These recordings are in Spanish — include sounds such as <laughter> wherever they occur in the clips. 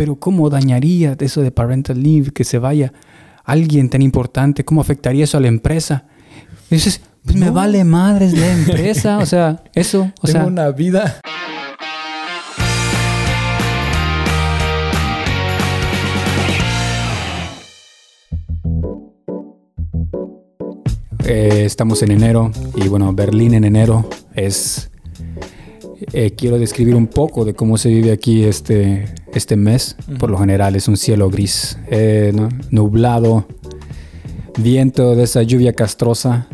pero ¿cómo dañaría eso de parental leave que se vaya alguien tan importante? ¿Cómo afectaría eso a la empresa? Y dices, pues me vale madres la empresa, o sea, <laughs> eso, o Tengo sea, una vida. Eh, estamos en enero y bueno, Berlín en enero es... eh, quiero describir un poco de cómo se vive aquí este, este mes. Por lo general es un cielo gris, eh, ¿no? nublado, viento de esa lluvia castrosa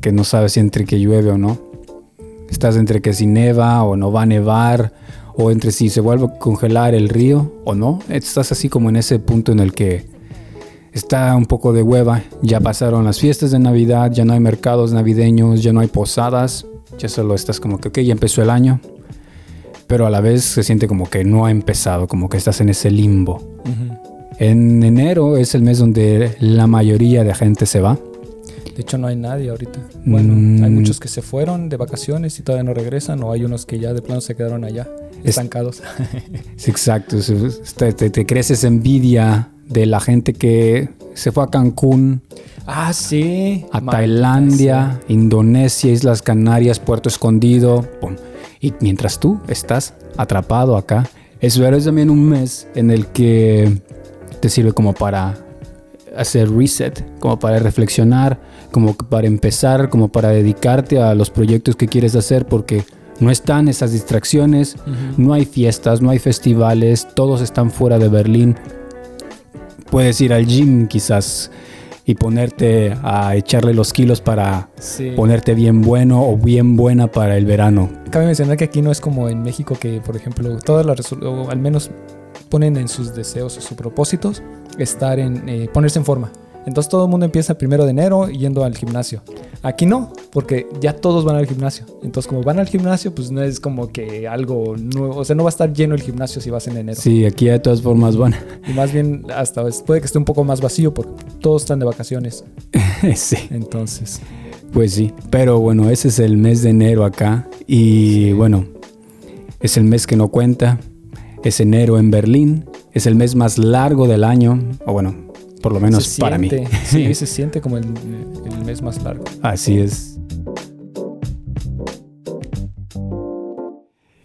que no sabes si entre que llueve o no. Estás entre que si neva o no va a nevar o entre si se vuelve a congelar el río o no. Estás así como en ese punto en el que está un poco de hueva. Ya pasaron las fiestas de Navidad, ya no hay mercados navideños, ya no hay posadas. Ya solo estás como que, ok, ya empezó el año. Pero a la vez se siente como que no ha empezado, como que estás en ese limbo. En enero es el mes donde la mayoría de gente se va. De hecho, no hay nadie ahorita. Bueno, Mm. hay muchos que se fueron de vacaciones y todavía no regresan, o hay unos que ya de plano se quedaron allá, Es- estancados. <laughs> Exacto, es- es- te, te, te crees esa envidia de la gente que se fue a Cancún, ah, sí. a Tailandia, Indonesia, Islas Canarias, Puerto Escondido. pum. Y mientras tú estás atrapado acá, eso es también un mes en el que te sirve como para hacer reset, como para reflexionar, como para empezar, como para dedicarte a los proyectos que quieres hacer porque no están esas distracciones, no hay fiestas, no hay festivales, todos están fuera de Berlín. Puedes ir al gym quizás y ponerte a echarle los kilos para Sí. ponerte bien bueno o bien buena para el verano. Cabe mencionar que aquí no es como en México que, por ejemplo, todas las o al menos ponen en sus deseos o sus propósitos estar en eh, ponerse en forma. Entonces todo el mundo empieza el primero de enero yendo al gimnasio. Aquí no, porque ya todos van al gimnasio. Entonces como van al gimnasio, pues no es como que algo nuevo, o sea, no va a estar lleno el gimnasio si vas en enero. Sí, aquí de todas formas van. Y más bien hasta puede que esté un poco más vacío porque todos están de vacaciones. <laughs> sí, Entonces, pues sí. Pero bueno, ese es el mes de enero acá. Y bueno, es el mes que no cuenta. Es enero en Berlín. Es el mes más largo del año. O bueno, por lo menos se para mí. siente- Sí, <laughs> se siente como el, el mes más largo. Así es.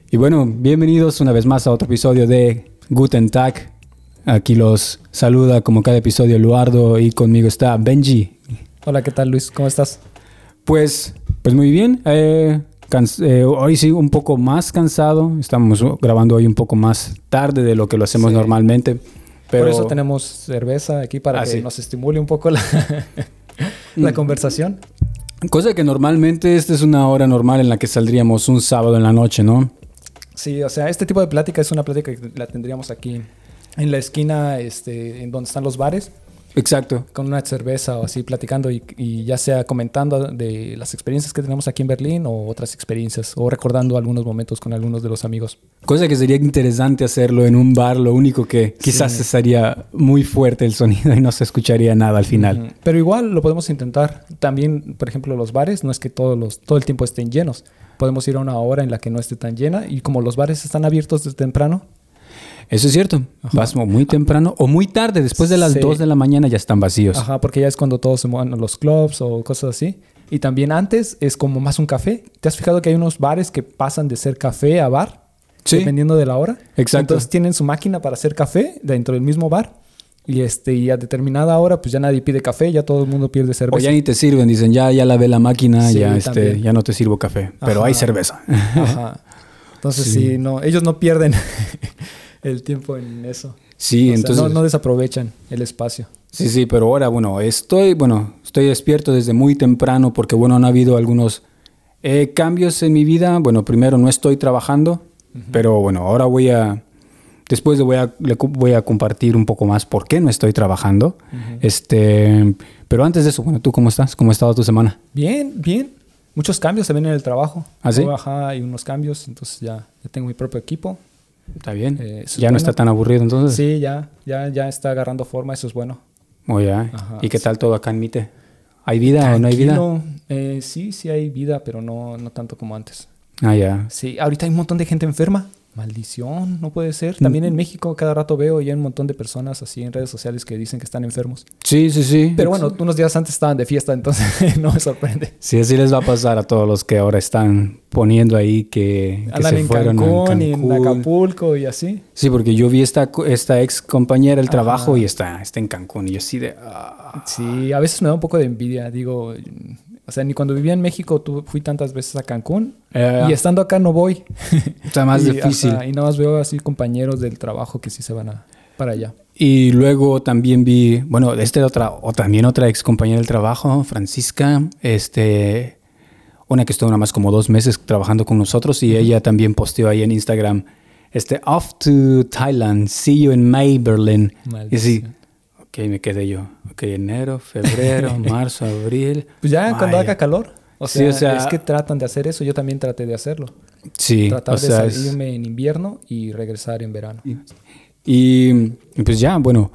Y bueno, bienvenidos una vez más a otro episodio de Guten Tag. Aquí los saluda como cada episodio Eduardo y conmigo está Benji. Hola, ¿qué tal Luis? ¿Cómo estás? Pues, pues muy bien. eh, eh, hoy sí un poco más cansado. Estamos grabando hoy un poco más tarde de lo que lo hacemos Sí. normalmente. Pero Por eso tenemos cerveza aquí para Ah, que sí. nos estimule un poco la, <laughs> la Mm. conversación. cosa que normalmente esta es una hora normal en la que saldríamos un sábado en la noche, ¿no? Sí, o sea, este tipo de plática es una plática que la tendríamos aquí en la esquina, este, en donde están los bares, Exacto. con una cerveza o así platicando y, y ya sea comentando de las experiencias que tenemos aquí en Berlín o otras experiencias o recordando algunos momentos con algunos de los amigos. Cosa que sería interesante hacerlo en un bar, lo único que quizás Sí. estaría muy fuerte el sonido y no se escucharía nada al final. Pero igual lo podemos intentar. También, por ejemplo, los bares, no es que todos los, todo el tiempo estén llenos. Podemos ir a una hora en la que no esté tan llena y como los bares están abiertos desde temprano, Eso es cierto. Vas mo- muy temprano o muy tarde, después de las Sí. 2 de la mañana ya están vacíos. Ajá, porque ya es cuando todos se mueven a los clubs o cosas así. Y también antes es como más un café. ¿Te has fijado que hay unos bares que pasan de ser café a bar? Sí. Dependiendo de la hora. Exacto. Entonces tienen su máquina para hacer café dentro del mismo bar. Y, este, y a determinada hora, pues ya nadie pide café, ya todo el mundo pierde O cerveza. ya ni te sirven, dicen, ya, ya lavé la máquina, Sí, ya, este, ya no te sirvo café, pero Ajá. hay cerveza. Ajá. Entonces <laughs> Sí. sí. no, ellos no pierden el tiempo en eso. Sí, O sea, entonces... no, no desaprovechan el espacio. Sí, sí, pero ahora, bueno, estoy, bueno, estoy despierto desde muy temprano porque, bueno, han habido algunos eh, cambios en mi vida. Bueno, primero no estoy trabajando, pero bueno, ahora voy a, después voy a, le voy a compartir un poco más por qué no estoy trabajando. Este, pero antes de eso, bueno, ¿tú cómo estás? ¿Cómo ha estado tu semana? Bien, bien. Muchos cambios también en el trabajo. ¿Ah, sí? Ajá, hay unos cambios, entonces ya, ya tengo mi propio equipo. ¿Está bien? Eh, ya no está tan aburrido entonces. Sí, ya, ya, ya está agarrando forma, eso es bueno. Ya. Ajá, ¿Y qué sí. tal todo acá en Mite? ¿Hay vida o no hay vida? Eh, sí, sí hay vida, pero no, no tanto como antes. Ah, ya. Sí, ahorita hay un montón de gente enferma. Maldición, no puede ser. También en México cada rato veo ya un montón de personas así en redes sociales que dicen que están enfermos. Sí, sí, sí. Pero bueno, unos días antes estaban de fiesta, entonces <laughs> no me sorprende. Sí, así les va a pasar a todos los que ahora están poniendo ahí que, que se en fueron Cancún, a y en Cancún. Acapulco y así. Sí, porque yo vi esta, esta ex compañera del Ajá. trabajo y está, está en Cancún. Y yo así de... ah. Sí, a veces me da un poco de envidia. Digo, o sea, ni cuando vivía en México tu- fui tantas veces a Cancún y estando acá no voy. <laughs> está más <laughs> Y, difícil. ajá, y nada más veo así compañeros del trabajo que sí se van a, para allá. Y luego también vi, bueno, esta era otra, o también otra ex compañera del trabajo, Francisca, este, una que estuvo nada más como dos meses trabajando con nosotros y ella también posteó ahí en Instagram, este, off to Thailand, see you in May, Berlin. Y así, Maldición. ok, me quedé yo, ok, enero, febrero, <laughs> marzo, abril. Pues ya cuando haga calor. O Sí, sea, o sea- es que tratan de hacer eso. Yo también traté de hacerlo. Sí, Tratar o de sea, es- salirme en invierno y regresar en verano. Y y pues ya, bueno,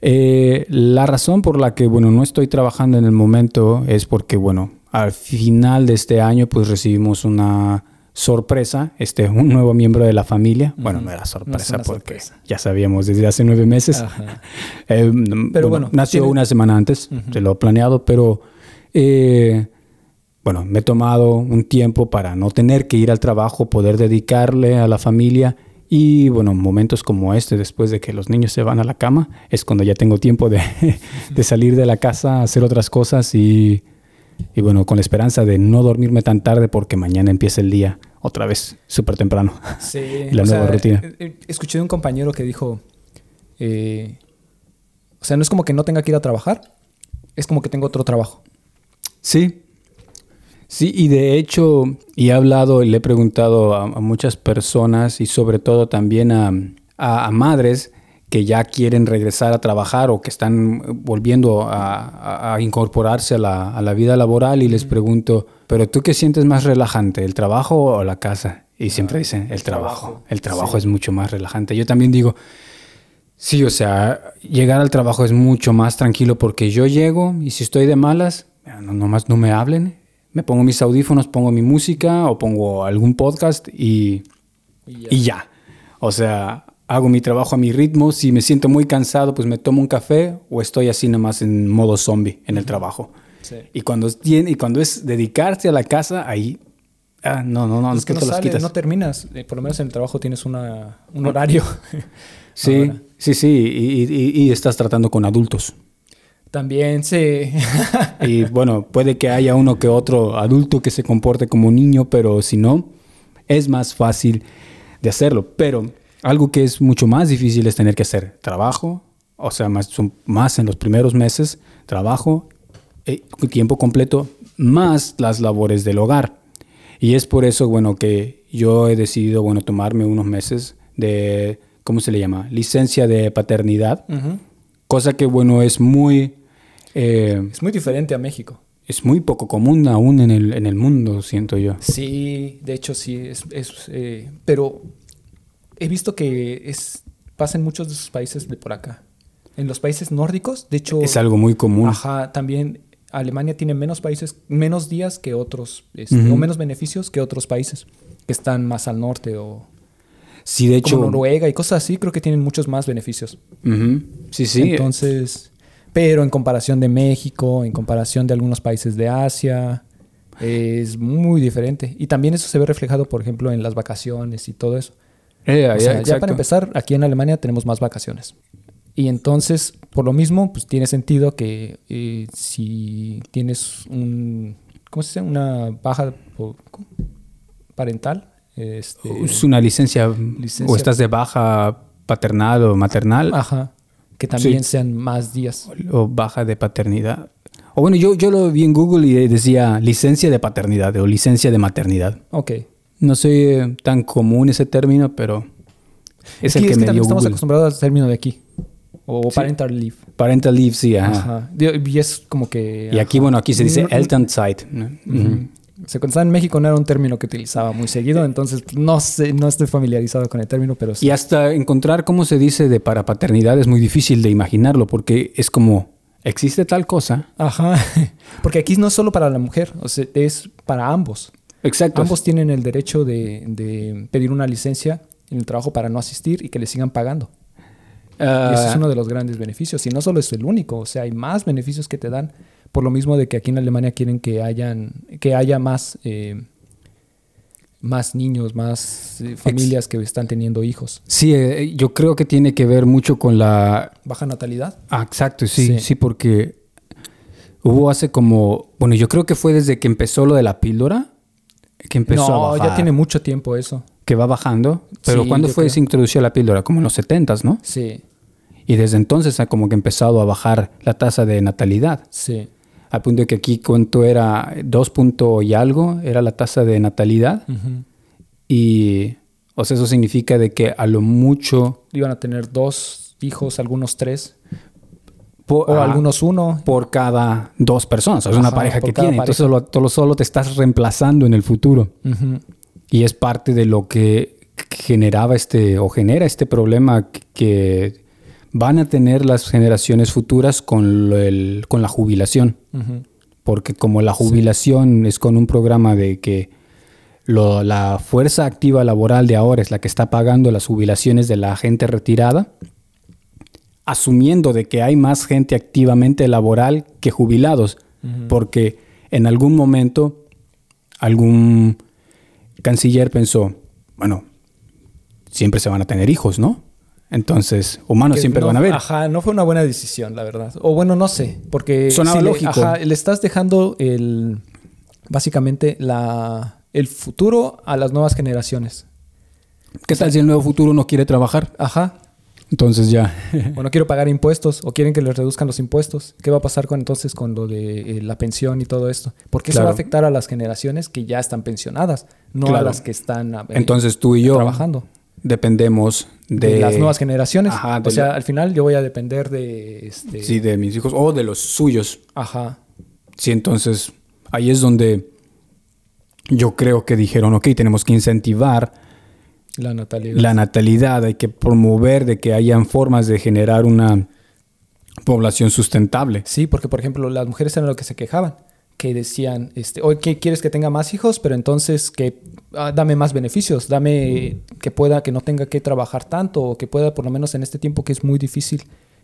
eh, la razón por la que, bueno, no estoy trabajando en el momento es porque, bueno, al final de este año, pues recibimos una sorpresa, este, un nuevo miembro de la familia. Bueno, no era sorpresa porque sorpresa. ya sabíamos desde hace nueve meses. <laughs> Eh, Pero bueno, bueno, nació tiene- una semana antes Ujú. de lo planeado, pero eh, bueno, me he tomado un tiempo para no tener que ir al trabajo, poder dedicarle a la familia y bueno, momentos como este, después de que los niños se van a la cama, es cuando ya tengo tiempo de, <laughs> de salir de la casa, hacer otras cosas y, y bueno, con la esperanza de no dormirme tan tarde porque mañana empieza el día otra vez súper temprano. Sí, <laughs> La nueva sea, rutina. eh, eh, Escuché de un compañero que dijo, eh, o sea, no es como que no tenga que ir a trabajar, es como que tengo otro trabajo. Sí, sí, y de hecho, y he hablado y le he preguntado a, a muchas personas y sobre todo también a, a- a madres que ya quieren regresar a trabajar o que están volviendo a, incorporarse a la, a la vida laboral y les pregunto, ¿pero tú qué sientes más relajante, el trabajo o la casa? Y siempre dicen, el, trabajo. El trabajo Sí. es mucho más relajante. Yo también digo, Sí, o sea, llegar al trabajo es mucho más tranquilo porque yo llego y si estoy de malas, no, nomás no me hablen. Me pongo mis audífonos, pongo mi música o pongo algún podcast y, Y ya. y ya. O sea, hago mi trabajo a mi ritmo. Si me siento muy cansado, pues me tomo un café o estoy así nomás en modo zombie en el trabajo. Sí. Y cuando, es, tiene- y cuando es dedicarse a la casa, ahí... Ah, no, no, no, es que no no, te los sale, quitas. no terminas. Eh, por lo menos en el trabajo tienes una, un horario. <laughs> Sí, Ahora. sí, sí. Y, y- y estás tratando con adultos. También se... <laughs> Y bueno, puede que haya uno que otro adulto que se comporte como niño, pero si no, es más fácil de hacerlo. Pero algo que es mucho más difícil es tener que hacer trabajo, o sea, más, son más en los primeros meses, trabajo, eh, tiempo completo, más las labores del hogar. Y es por eso, bueno, que yo he decidido, bueno, tomarme unos meses de, ¿cómo se le llama? Licencia de paternidad, cosa que, bueno, es muy... eh, Es muy diferente a México. es muy poco común aún en el, en el mundo, siento yo. Sí, de hecho sí, es, es, eh, pero he visto que es, pasa en muchos de esos países de por acá. En los países nórdicos, de hecho, Es algo muy común. ajá, también Alemania tiene menos países, menos días que otros, este, o menos beneficios que otros países que están más al norte o Sí, de hecho. como Noruega y cosas así, creo que tienen muchos más beneficios. Sí, sí. Entonces, pero en comparación de México, en comparación de algunos países de Asia, es muy diferente. Y también eso se ve reflejado, por ejemplo, en las vacaciones y todo eso. Eh, O ya, sea, ya para empezar, aquí en Alemania tenemos más vacaciones. Y entonces, por lo mismo, pues tiene sentido que eh, si tienes un, ¿cómo se dice? Una baja parental, este, Es una licencia, Licencia. o estás de baja paternal o maternal ajá, que también Sí. sean más días. o baja de paternidad. O bueno, yo, yo lo vi en Google y decía licencia de paternidad o licencia de maternidad. Ok. No sé eh, tan común ese término, pero es el que es que me dio estamos Google. acostumbrados al término de aquí. O Sí. parental leave. Parental leave, sí, ajá. Ajá. Y es como que... Y aquí, ajá. bueno, aquí se dice no- Elternside. ¿no? Ujú. Ujú. O sea, cuando estaba en México no era un término que utilizaba muy seguido, entonces no sé, no estoy familiarizado con el término, pero sí. Y hasta encontrar cómo se dice de para paternidad es muy difícil de imaginarlo porque es como, existe tal cosa. Ajá. <laughs> Porque aquí no es solo para la mujer, o sea, es para ambos. Exacto. Ambos tienen el derecho de, de pedir una licencia en el trabajo para no asistir y que le sigan pagando. y Ah, ese es uno de los grandes beneficios. Y no solo es el único, o sea, hay más beneficios que te dan por lo mismo de que aquí en Alemania quieren que hayan que haya más eh, más niños, más eh, familias que están teniendo hijos. sí, eh, yo creo que tiene que ver mucho con la... Baja natalidad. Ah, exacto, sí, Sí. sí, porque hubo hace como... Bueno, yo creo que fue desde que empezó lo de la píldora que empezó no, a bajar. ya tiene mucho tiempo eso. Que va bajando. Pero Sí, ¿cuándo fue se introdució la píldora? Como en los 70s, ¿no? Sí, Y desde entonces ha como que empezado a bajar la tasa de natalidad. sí. Al punto de que aquí cuánto era 2 punto y algo era la tasa de natalidad. Y, o sea, eso significa de que a lo mucho... Iban a tener dos hijos, algunos tres, o algunos uno. por cada dos personas. O sea, es una pareja que tiene. pareja. Entonces solo, solo, te estás reemplazando en el futuro. Y es parte de lo que generaba este, o genera este problema que van a tener las generaciones futuras con, el- con la jubilación. Porque como la jubilación es con un programa de que lo- la fuerza activa laboral de ahora es la que está pagando las jubilaciones de la gente retirada, asumiendo de que hay más gente activamente laboral que jubilados, porque en algún momento algún canciller pensó, bueno, siempre se van a tener hijos, ¿no? Entonces, humanos Que siempre no- van a haber. Ajá, no fue una buena decisión, la verdad. O bueno, no sé, porque Sonaba si le- lógico. ajá, le estás dejando el básicamente la el futuro a las nuevas generaciones. ¿Qué tal si el nuevo futuro no quiere trabajar? Ajá. Entonces ya. <laughs> O no quiero pagar impuestos o quieren que les reduzcan los impuestos. ¿Qué va a pasar con entonces con lo de eh, la pensión y todo esto? Porque eso va a afectar a las generaciones que ya están pensionadas, no a las que están eh, Entonces tú y yo trabajando. dependemos de, De, las nuevas generaciones. Ajá, o sea, la- al final yo voy a depender de este Sí, de mis hijos o de los suyos. Ajá. Sí, entonces ahí es donde yo creo que dijeron, ok, tenemos que incentivar La natalidad. la natalidad, hay que promover de que hayan formas de generar una población sustentable. Sí, porque por ejemplo, las mujeres eran lo que se quejaban, que decían, este, oye, ¿qué quieres que tenga más hijos? Pero entonces que ah, dame más beneficios, dame que pueda, que no tenga que trabajar tanto, o que pueda, por lo menos en este tiempo que es muy difícil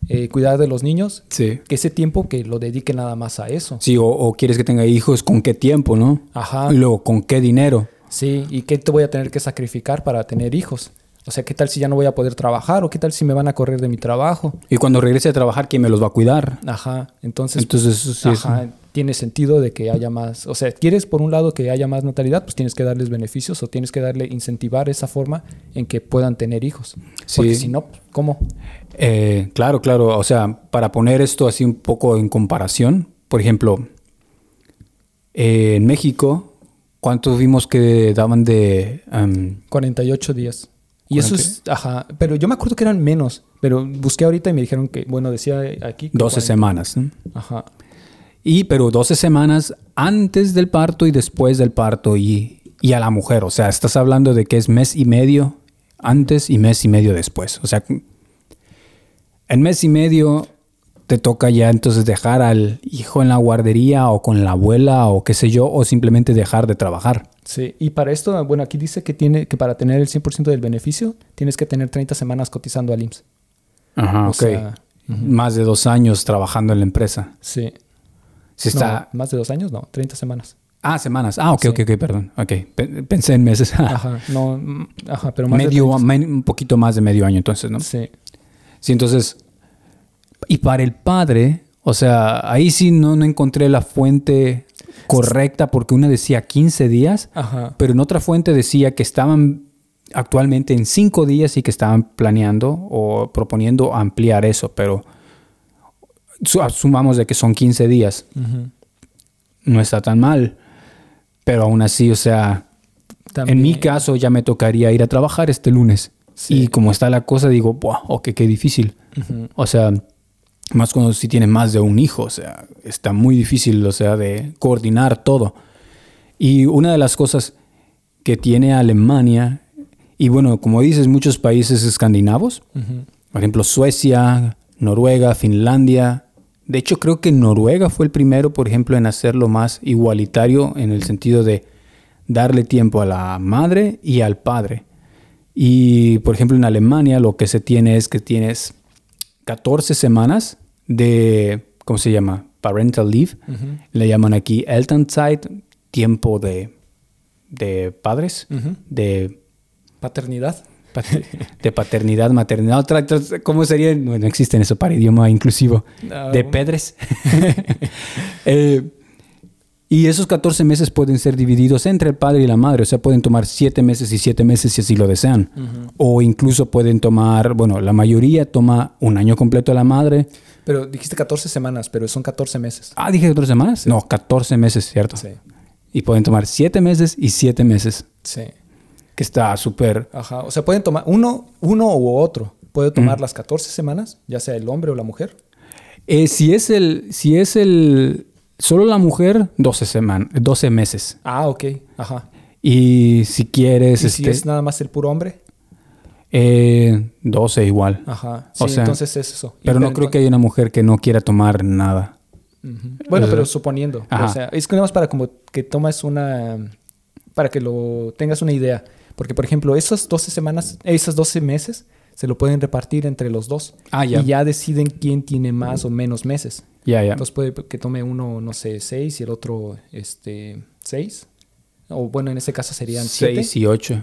eh, cuidar de los niños, Sí. que ese tiempo que lo dedique nada más a eso. Sí, o, o quieres que tenga hijos, ¿con qué tiempo, no? Ajá. Luego, ¿con qué dinero? Sí, ¿y qué te voy a tener que sacrificar para tener hijos? O sea, ¿qué tal si ya no voy a poder trabajar? ¿O qué tal si me van a correr de mi trabajo? Y cuando regrese a trabajar, ¿quién me los va a cuidar? Ajá, entonces Entonces, eso sí es- Ajá, tiene sentido de que haya más, o sea, quieres por un lado que haya más natalidad, pues tienes que darles beneficios o tienes que darle incentivar esa forma en que puedan tener hijos. Porque Sí. si no, ¿cómo? Eh, claro, claro. O sea, para poner esto así un poco en comparación, por ejemplo, eh, en México, ¿cuántos vimos que daban de... em, 48 días. Y eso es, ajá, pero yo me acuerdo que eran menos, pero busqué ahorita y me dijeron que, bueno, decía aquí que 12 40. semanas? Ajá. Y, pero 12 semanas antes del parto y después del parto y, y a la mujer. O sea, estás hablando de que es mes y medio antes y mes y medio después. O sea, en mes y medio te toca ya entonces dejar al hijo en la guardería o con la abuela o qué sé yo, o simplemente dejar de trabajar. Sí, y para esto, bueno, aquí dice que tiene que para tener el 100% del beneficio, tienes que tener 30 semanas cotizando al IMSS. Ajá, O ok. sea, Más de dos años trabajando en la empresa. Sí. Si está... No, más de dos años, no, 30 semanas. Ah, semanas. Ah, ok, Sí. ok, ok, perdón. Ok, Pe- pensé en meses. <laughs> Ajá, no, mm, ajá, pero más de medio, 30. men- un poquito más de medio año entonces, ¿no? Sí. Sí, entonces, y para el padre, o sea, ahí sí no, no encontré la fuente correcta porque una decía 15 días, Ajá. pero en otra fuente decía que estaban actualmente en 5 días y que estaban planeando o proponiendo ampliar eso, pero su- asumamos de que son 15 días, no está tan mal, pero aún así, o sea, También- en mi caso ya me tocaría ir a trabajar este lunes. Sí. Y como está la cosa, digo, Buah, ok, qué difícil. O sea, más cuando si tienes más de un hijo, o sea, está muy difícil, o sea, de coordinar todo. Y una de las cosas que tiene Alemania, y bueno, como dices, muchos países escandinavos, por ejemplo, Suecia, Noruega, Finlandia. De hecho, creo que Noruega fue el primero, por ejemplo, en hacerlo más igualitario en el sentido de darle tiempo a la madre y al padre. Y, por ejemplo, en Alemania lo que se tiene es que tienes 14 semanas de, ¿cómo se llama? Parental leave. Le llaman aquí Elternzeit, tiempo de, de padres, de paternidad. <laughs> De paternidad, maternidad. Otra, ¿Cómo sería? No, existe en eso para idioma inclusivo. De pedres. <laughs> <laughs> eh, y esos 14 meses pueden ser divididos entre el padre y la madre, o sea, pueden tomar 7 meses y 7 meses si así lo desean. O incluso pueden tomar, bueno, la mayoría toma un año completo la madre. Pero dijiste 14 semanas, pero son 14 meses. Ah, dije 14 semanas. No, 14 meses, ¿cierto? Sí. Y pueden tomar 7 meses y 7 meses. Sí. Que está súper... Ajá, o sea, pueden tomar uno, uno u otro. Puede tomar las 14 semanas, ya sea el hombre o la mujer. Eh, si es el, si es el, Solo la mujer, 12 semanas, 12 meses. Ah, ok. Ajá. Y si quieres. ¿Y si este, es nada más el puro hombre? Eh, 12 igual. Ajá. Sí, entonces es eso. Pero no creo que haya una mujer que no quiera tomar nada. Bueno, pero suponiendo. O sea, es que nada más para como que tomas una. Para que lo tengas una idea. Porque, por ejemplo, esas 12 semanas, esas 12 meses, se lo pueden repartir entre los dos. Ah, ya. Y ya deciden quién tiene más o menos meses. Ya, ya. Entonces puede que tome uno, no sé, seis y el otro, este, seis. O bueno, en ese caso serían siete. Seis y ocho.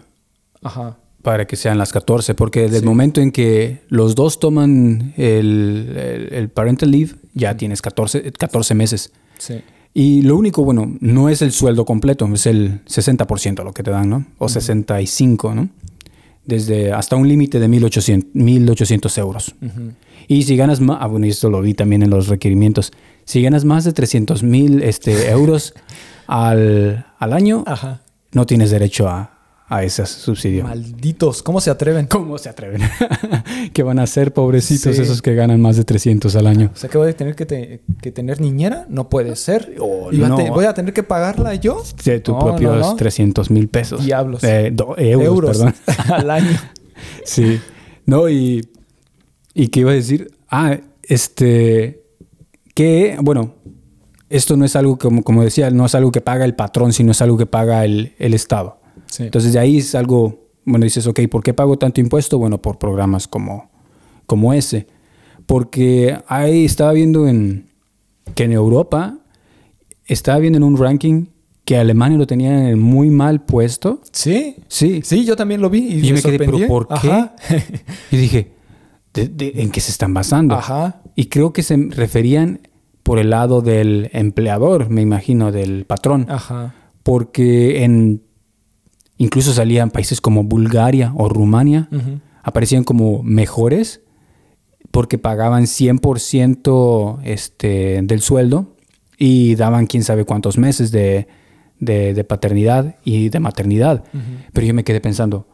Ajá. Para que sean las 14, porque desde el momento en que los dos toman el, el, parental leave, ya tienes 14, 14 meses. Sí. Y lo único, bueno, no es el sueldo completo, es el 60% lo que te dan, ¿no? O 65, ¿no? Desde hasta un límite de 1.800, 1800 euros. Y si ganas más, ah, bueno, esto lo vi también en los requerimientos, si ganas más de 300 mil este, euros <laughs> al, al año, no tienes derecho a, a ese subsidio. Malditos, ¿cómo se atreven? ¿Cómo se atreven? <laughs> ¿Qué van a hacer, pobrecitos, esos que ganan más de 300 al año? O sea, que voy a tener que, tener niñera, no puede ser. Oh, ¿Voy a tener que pagarla yo? De tus propios 300 mil pesos. Diablos. Eh, euros, perdón. <laughs> al año. <laughs> sí. No, y, y qué iba a decir, ah, este, que, bueno, esto no es algo como, como decía, no es algo que paga el patrón, sino es algo que paga el, el Estado. Entonces de ahí es algo, bueno, dices, ok, ¿por qué pago tanto impuesto? Bueno, por programas como, como ese. Porque ahí estaba viendo en, que en Europa, estaba viendo en un ranking que Alemania lo tenía en muy mal puesto. Sí. Sí. Sí, yo también lo vi. Y, me, quedé, ¿pero por qué? y dije, en qué se están basando? Ajá. Y creo que se referían por el lado del empleador, me imagino, del patrón. Ajá. Porque en Incluso salían países como Bulgaria o Rumania, aparecían como mejores porque pagaban 100% este, del sueldo y daban quién sabe cuántos meses de, paternidad y de maternidad. Pero yo me quedé pensando,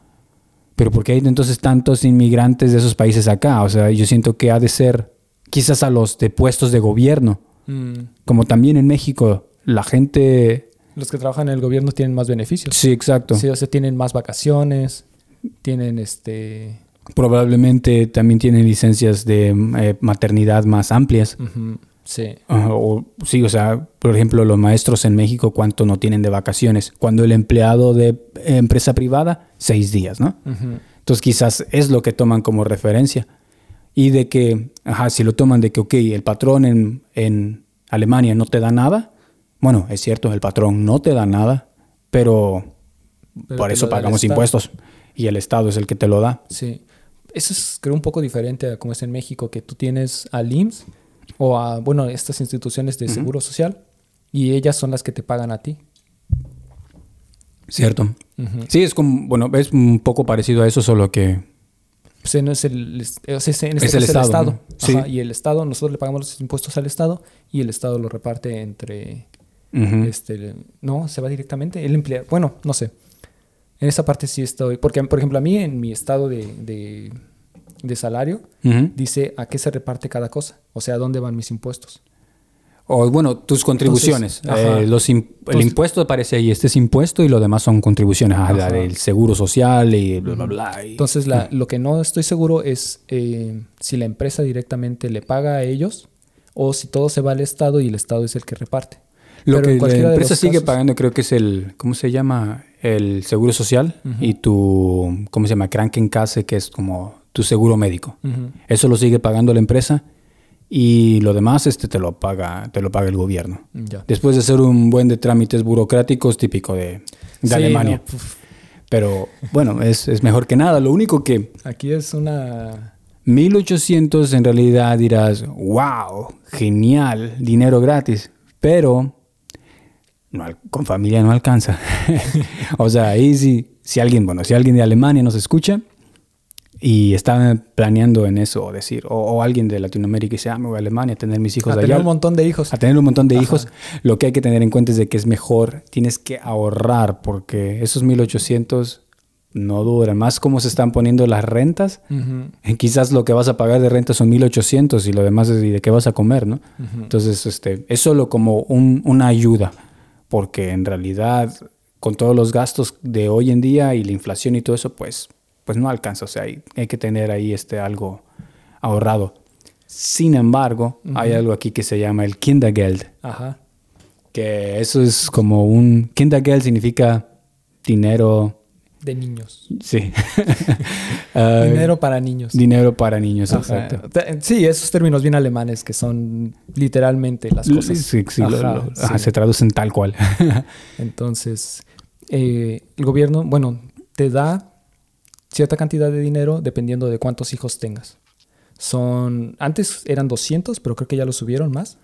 ¿pero por qué hay entonces tantos inmigrantes de esos países acá? O sea, yo siento que ha de ser quizás a los de puestos de gobierno. Mm. Como también en México, la gente los que trabajan en el gobierno tienen más beneficios. Sí, exacto. Sí, o sea, tienen más vacaciones, tienen este... Probablemente también tienen licencias de eh, maternidad más amplias. Sí. o, sí, o sea, por ejemplo, los maestros en México, ¿cuánto no tienen de vacaciones? Cuando el empleado de empresa privada, seis días, ¿no? Entonces quizás es lo que toman como referencia. Y de que, ajá, si lo toman de que, ok, el patrón en, en Alemania no te da nada, bueno, es cierto, el patrón no te da nada, pero, por eso pagamos impuestos y el Estado es el que te lo da. Sí. Eso es, creo, un poco diferente a como es en México, que tú tienes al IMSS o a, bueno, estas instituciones de seguro social y ellas son las que te pagan a ti. Cierto. Sí, es como, bueno, es un poco parecido a eso, solo que... Pues no es el, es, este el, Estado. sí. y el Estado, nosotros le pagamos los impuestos al Estado y el Estado lo reparte entre este, no, se va directamente. El empleado, bueno, no sé. En esa parte sí estoy. Porque, por ejemplo, a mí en mi estado de, de, salario dice a qué se reparte cada cosa. O sea, a dónde van mis impuestos. O bueno, tus contribuciones. Eh, los el impuesto aparece ahí, este es impuesto y lo demás son contribuciones. el seguro social y bla, bla, bla. Entonces, lo que no estoy seguro es eh, si la empresa directamente le paga a ellos o si todo se va al Estado y el Estado es el que reparte. Lo que la empresa sigue pagando creo que es el, ¿cómo se llama? el seguro social y tu, ¿cómo se llama? Krankenkasse, que es como tu seguro médico. Eso lo sigue pagando la empresa y lo demás este te lo paga, te lo paga el gobierno. Ya. Después de hacer un buen de trámites burocráticos típico de, de Sí, Alemania. no, Pero bueno, es, es mejor que nada. Lo único que aquí es una... 1800 en realidad dirás, wow, genial, dinero gratis. Pero no, con familia no alcanza. <laughs> o sea, ahí sí, si alguien, bueno, si alguien de Alemania nos escucha y está planeando en eso, o decir, o, o alguien de Latinoamérica dice, ah, me voy a Alemania a tener mis hijos A allá. tener un montón de hijos. a tener un montón de Ajá. hijos, lo que hay que tener en cuenta es de que es mejor, tienes que ahorrar porque esos 1800 no duran. Más como se están poniendo las rentas, eh, quizás lo que vas a pagar de renta son 1800 y lo demás es y de qué vas a comer, ¿no? ujú. Entonces, este, es solo como un- una ayuda, porque en realidad con todos los gastos de hoy en día y la inflación y todo eso, pues, pues no alcanza. O sea, hay, hay que tener ahí este, algo ahorrado. Sin embargo, hay algo aquí que se llama el Kindergeld, Ajá. que eso es como un... Kindergeld significa dinero... De niños. Sí. <laughs> Ah, Dinero para niños. Dinero para niños, Ajá. exacto. Sí, esos términos bien alemanes que son literalmente las cosas. Sí, sí, lo- Ajá, lo- ajá, sí. se traducen tal cual. <laughs> Entonces, eh, el gobierno, bueno, te da cierta cantidad de dinero dependiendo de cuántos hijos tengas. Son, antes eran 200, pero creo que ya lo subieron más.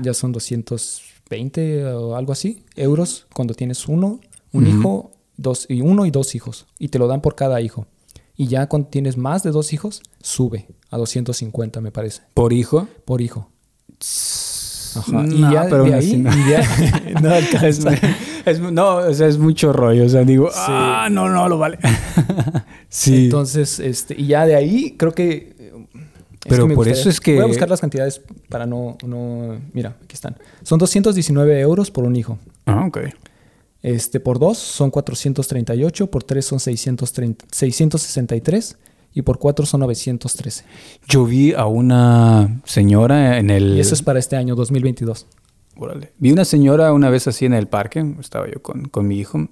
Ya son 220 o algo así, euros cuando tienes uno, un hijo, dos, y uno y dos hijos. Y te lo dan por cada hijo. Y ya cuando tienes más de dos hijos, sube a 250, me parece, Por hijo. por hijo. Ajá. No, y ya pero de ahí, no. y ya- no alcanza. Es, no, o sea, es mucho rollo. O sea, digo, ah, no, no, lo vale. <laughs> sí. Entonces, este, y ya de ahí creo que. es Pero que me por gustaría- eso es que- Voy a buscar las cantidades para no, no. Mira, aquí están. Son 219 euros por un hijo. ah, ok. Este, por dos son 438, por tres son 630, 663 y por cuatro son 913. Yo vi a una señora en el. Y eso es para este año 2022. Órale. Vi una señora una vez así en el parque. Estaba yo con, con mi hijo.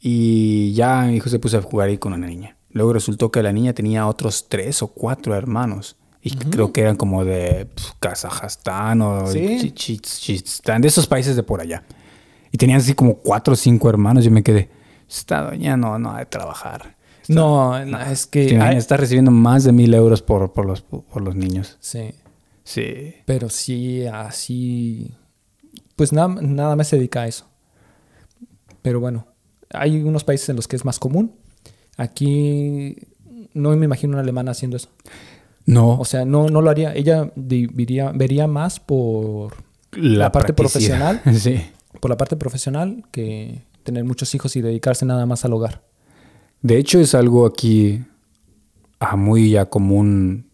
Y ya mi hijo se puso a jugar ahí con una niña. Luego resultó que la niña tenía otros tres o cuatro hermanos. Y creo que eran como de Kazajstán o Sí. Chi- Chi- Chistán, de esos países de por allá. Y tenían así como cuatro o cinco hermanos. Yo me quedé, esta doña no, no ha de trabajar. No, no, es que. Está recibiendo más de mil euros por, por, los, por los niños. sí. Sí. Pero sí, así. Pues nada, nada más se dedica a eso. Pero bueno, hay unos países en los que es más común. Aquí no me imagino una alemana haciendo eso. No, O sea, no, no lo haría. Ella vería más por, la parte practicidad. <laughs> sí. Por la parte profesional que tener muchos hijos y dedicarse nada más al hogar. De hecho, es algo aquí ah, muy ya común,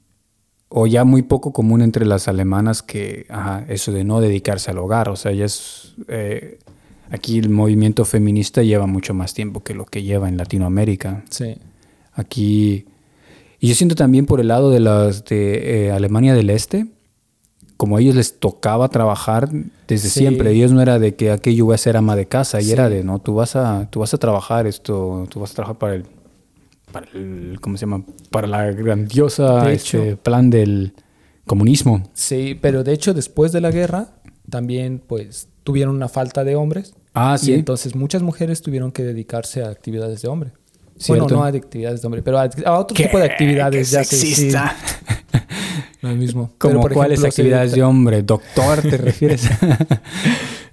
o ya muy poco común entre las alemanas que ajá, eso de no dedicarse al hogar. O sea, ya es. eh, aquí el movimiento feminista lleva mucho más tiempo que lo que lleva en Latinoamérica. Sí. Aquí. Y yo siento también por el lado de las de eh, Alemania del Este, como a ellos les tocaba trabajar desde Sí. siempre. Ellos no era de que aquello voy a ser ama de casa, y Sí. era de no, tú vas a, tú vas a trabajar esto, tú vas a trabajar para el, para el ¿cómo se llama? Para la grandiosa De este, hecho. plan del comunismo. Sí, pero de hecho después de la guerra también pues tuvieron una falta de hombres. Ah, Y sí. entonces muchas mujeres tuvieron que dedicarse a actividades de hombre. Cierto. Bueno, no a actividades de hombre, pero a, a otro tipo de actividades. ¿Qué ya sé, sí, <laughs> lo mismo. Como Pero, por cuáles ejemplo, actividades de hombre, doctor, ¿te <laughs> refieres?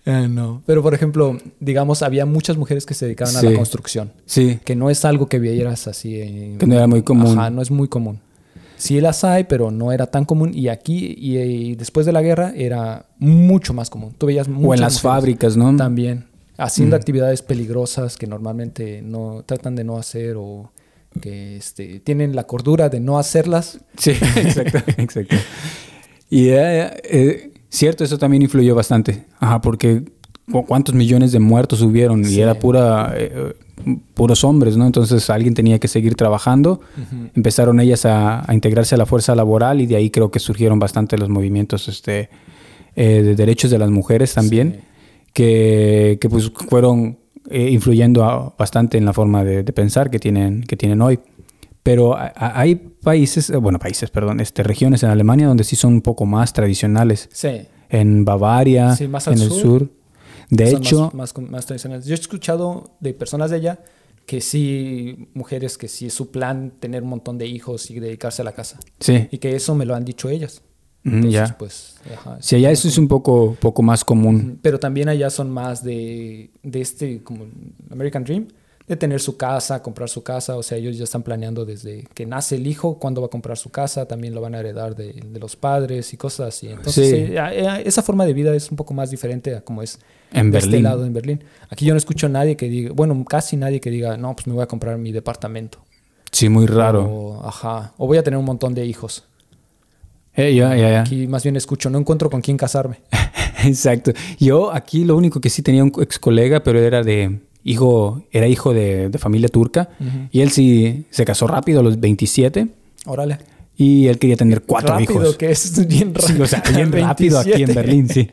Ah, no. Pero por ejemplo, digamos, había muchas mujeres que se dedicaban a la construcción, sí. que no es algo que vieras así. en- Que no era muy común. Ajá, no es muy común. Sí las hay, pero no era tan común. Y aquí, y, y después de la guerra, era mucho más común. Tú veías O en muchas las mujeres fábricas, ¿no? También. Haciendo Mm. actividades peligrosas que normalmente no tratan de no hacer o que este, tienen la cordura de no hacerlas. Sí, <laughs> exacto, exacto. Y eh, eh, cierto, eso también influyó bastante. Ajá, porque cu- cuántos millones de muertos hubieron Sí. y era pura eh, puros hombres, ¿no? Entonces alguien tenía que seguir trabajando. Empezaron ellas a, a integrarse a la fuerza laboral y de ahí creo que surgieron bastante los movimientos este, eh, de derechos de las mujeres también, Sí. que, que pues fueron eh, influyendo a- bastante en la forma de, de pensar que tienen, que tienen hoy. Pero a- a- hay países, eh, bueno, países, perdón, este, regiones en Alemania donde sí son un poco más tradicionales. Sí. En Bavaria, Sí, más al en el sur. De hecho, más, más, con- más tradicionales. Yo he escuchado de personas de allá que sí, mujeres que sí es su plan tener un montón de hijos y dedicarse a la casa. sí, Y que eso me lo han dicho ellas. Entonces, ya. pues, ajá, Si allá eso es un poco, poco más común. Pero también allá son más de, de este, como American Dream, de tener su casa, comprar su casa. O sea, ellos ya están planeando desde que nace el hijo, cuándo va a comprar su casa, también lo van a heredar de, de los padres y cosas así. Entonces, Sí. eh, eh, esa forma de vida es un poco más diferente a como es En de este Berlín. lado en Berlín. Aquí yo no escucho a nadie que diga, bueno, casi nadie que diga, no, pues me voy a comprar mi departamento. Sí, muy raro. O, ajá, o voy a tener un montón de hijos. Eh. Aquí más bien escucho, no encuentro con quién casarme. <laughs> Exacto. Yo aquí lo único que sí tenía un ex colega, pero era de hijo, era hijo de, de familia turca. Y él sí se casó rápido a los 27 Órale. y él quería tener cuatro rápido, hijos. que es bien rápido. Sí, o sea, <laughs> bien rápido aquí en 27. Berlín, sí.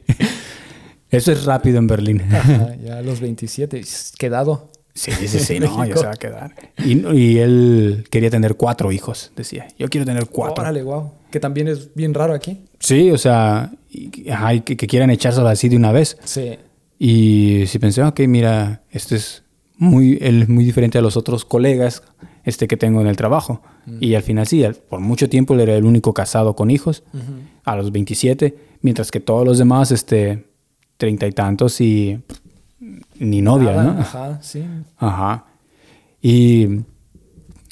Eso es rápido en Berlín. Ajá, <laughs> ya a los 27, quedado. Sí, sí, sí, no, ya se va a quedar. Y, y él quería tener cuatro hijos, decía. Yo quiero tener cuatro. Órale, wow. Que también es bien raro aquí. Sí, o sea, y- ajá, y que, que quieran echárselo así de una vez. Sí. Y si pensé, ok, mira, este es muy, él es muy diferente a los otros colegas este que tengo en el trabajo. Y al final sí, por mucho tiempo él era el único casado con hijos, a los 27, mientras que todos los demás, este, treinta y tantos y ni novia, Nada, ¿no? Ajá, sí. Ajá. Y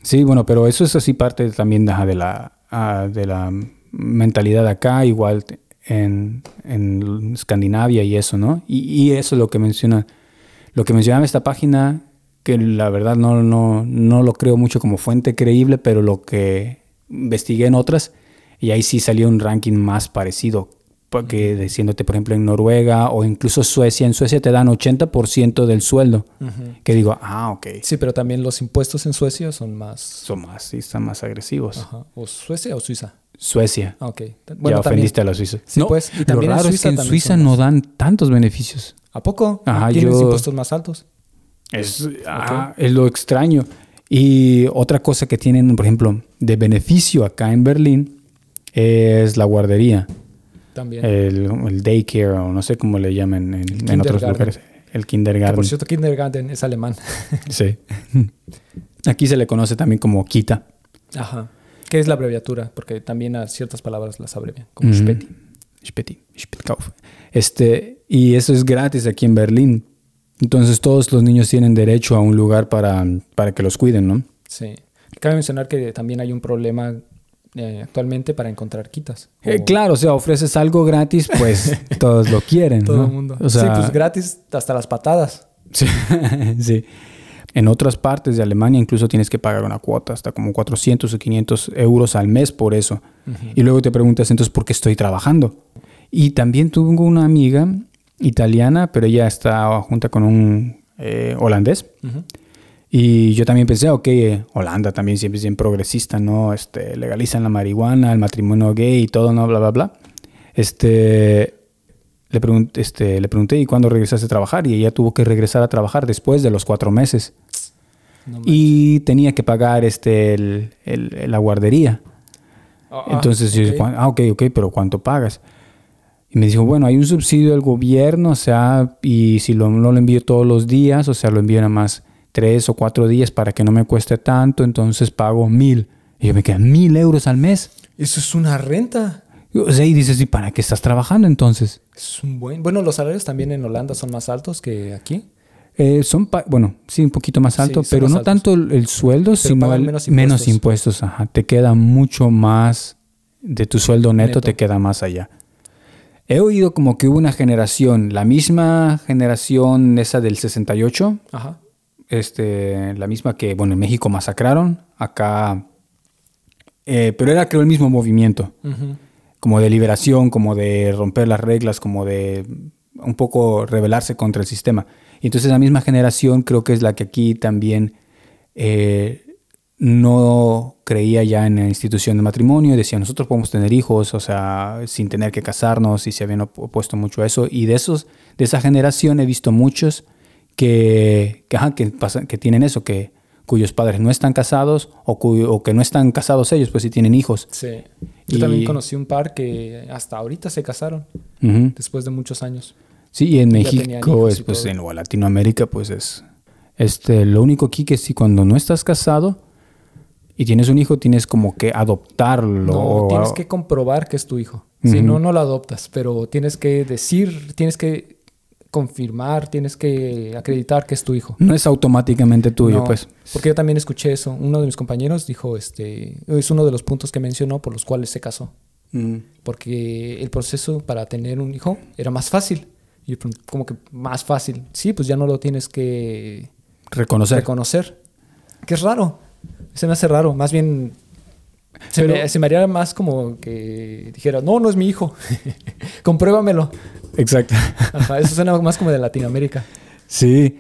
sí, bueno, pero eso es así parte también de la, ah, de la mentalidad acá, igual en, en Escandinavia y eso, ¿no? Y, y eso es lo que menciona, lo que mencionaba esta página, que la verdad no, no, no lo creo mucho como fuente creíble, pero lo que investigué en otras, y ahí sí salió un ranking más parecido. Porque diciéndote, por ejemplo, en Noruega o incluso Suecia, en Suecia te dan 80% del sueldo. Que digo, ah, ok. Sí, pero también los impuestos en Suecia son más. Son más, sí, están más agresivos. Ajá. ¿O Suecia o Suiza? Suecia. Ah, ok. ya también- ofendiste a los suizos. Sí, pues, y también lo en raro es Suiza que en también Suiza no dan tantos beneficios. ¿A poco? Ajá, ¿Tienes yo- impuestos más altos? Es, ah, es lo extraño. Y otra cosa que tienen, por ejemplo, de beneficio acá en Berlín es la guardería. También. El, el daycare o no sé cómo le llaman en, en otros lugares. El Que kindergarten. por cierto, kindergarten es alemán. <laughs> Sí. Aquí se le conoce también como kita. Ajá. ¿Qué es la abreviatura? Porque también a ciertas palabras las abrevian, como. Speti. Speti, Spetkauf. Este, y eso es gratis aquí en Berlín. Entonces todos los niños tienen derecho a un lugar para, para que los cuiden, ¿no? Sí. Cabe mencionar que también hay un problema eh, actualmente para encontrar quitas. Eh, claro, o sea, ofreces algo gratis, pues <laughs> todos lo quieren, Todo ¿no? el mundo. O sea, sí, pues gratis hasta las patadas. sí, <laughs> sí. En otras partes de Alemania incluso tienes que pagar una cuota, hasta como 400 o 500 euros al mes por eso. Y luego te preguntas, entonces, ¿por qué estoy trabajando? Y también tuve una amiga italiana, pero ella está junta con un eh, holandés. Ujú. Y yo también pensé, ok, eh, Holanda también siempre es bien progresista, ¿no? Este, legalizan la marihuana, el matrimonio gay y todo, ¿no? Bla, bla, bla. Este, le, pregunté, este, le pregunté, ¿y cuándo regresaste a trabajar? Y ella tuvo que regresar a trabajar después de los cuatro meses. No y tenía que pagar este, el, el- la guardería. Ah, Entonces yo dije, ah, ok, ok, pero ¿cuánto pagas? Y me dijo, bueno, hay un subsidio del gobierno, o sea, y si lo, no lo envío todos los días, o sea, lo envío nada más tres o cuatro días para que no me cueste tanto, entonces pago mil. Y yo me quedan mil euros al mes. Eso es una renta. O sea, y dices, ¿y para qué estás trabajando entonces? Es un buen. Bueno, los salarios también en Holanda son más altos que aquí. Eh, son, pa- bueno, sí, un poquito más alto, Sí, pero más no altos. tanto el, el sueldo, sino menos menos impuestos. impuestos. ajá. Te queda mucho más de tu sueldo neto, Neto. te queda más allá. He oído como que hubo una generación, la misma generación esa del 68, Ajá. Este, la misma que, bueno, en México masacraron, acá, eh, pero era creo el mismo movimiento, como de liberación, como de romper las reglas, como de un poco rebelarse contra el sistema. Y entonces la misma generación creo que es la que aquí también eh, no creía ya en la institución de matrimonio, decía nosotros podemos tener hijos, o sea, sin tener que casarnos y se habían op- opuesto mucho a eso. Y de esos, de esa generación he visto muchos que, que, ajá, que, pasa- que tienen eso, que cuyos padres no están casados o, cuyo- o que no están casados ellos, pues sí tienen hijos. Sí. Yo Y- también conocí un par que hasta ahorita se casaron, después de muchos años. Sí, y en Ya México, es, pues todo. en o Latinoamérica, pues es este lo único aquí que si cuando no estás casado y tienes un hijo, tienes como que adoptarlo. No, o- tienes que comprobar que es tu hijo. Si no, no lo adoptas, pero tienes que decir, tienes que confirmar, tienes que acreditar que es tu hijo. no es automáticamente tuyo, No, pues. Porque yo también escuché eso. Uno de mis compañeros dijo, este, es uno de los puntos que mencionó por los cuales se casó. Mm. Porque el proceso para tener un hijo era más fácil. Y yo pregunté, ¿cómo que más fácil? Sí, pues ya no lo tienes que Reconocer. reconocer. Que es raro. Se me hace raro. Más bien, se, Pero- me, se me haría más como que dijera, no, no es mi hijo. <laughs> Compruébamelo. Exacto. Ajá, eso suena más como de Latinoamérica. Sí.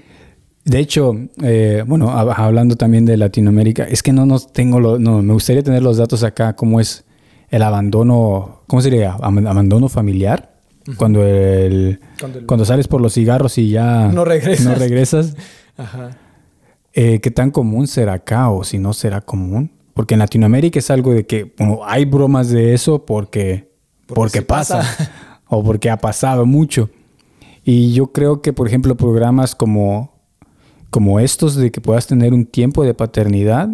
De hecho, eh, bueno, hab- hablando también de Latinoamérica, es que no nos tengo lo, no, me gustaría tener los datos acá, cómo es el abandono, ¿cómo sería? Abandono familiar. Cuando el, Cuando el- cuando sales por los cigarros y ya No regresas. no regresas. Ajá. Eh, ¿Qué tan común será acá o si no será común? Porque en Latinoamérica es algo de que bueno, hay bromas de eso porque, Porque pasa, pasa. <laughs> o porque ha pasado mucho. Y yo creo que, por ejemplo, programas como, como estos de que puedas tener un tiempo de paternidad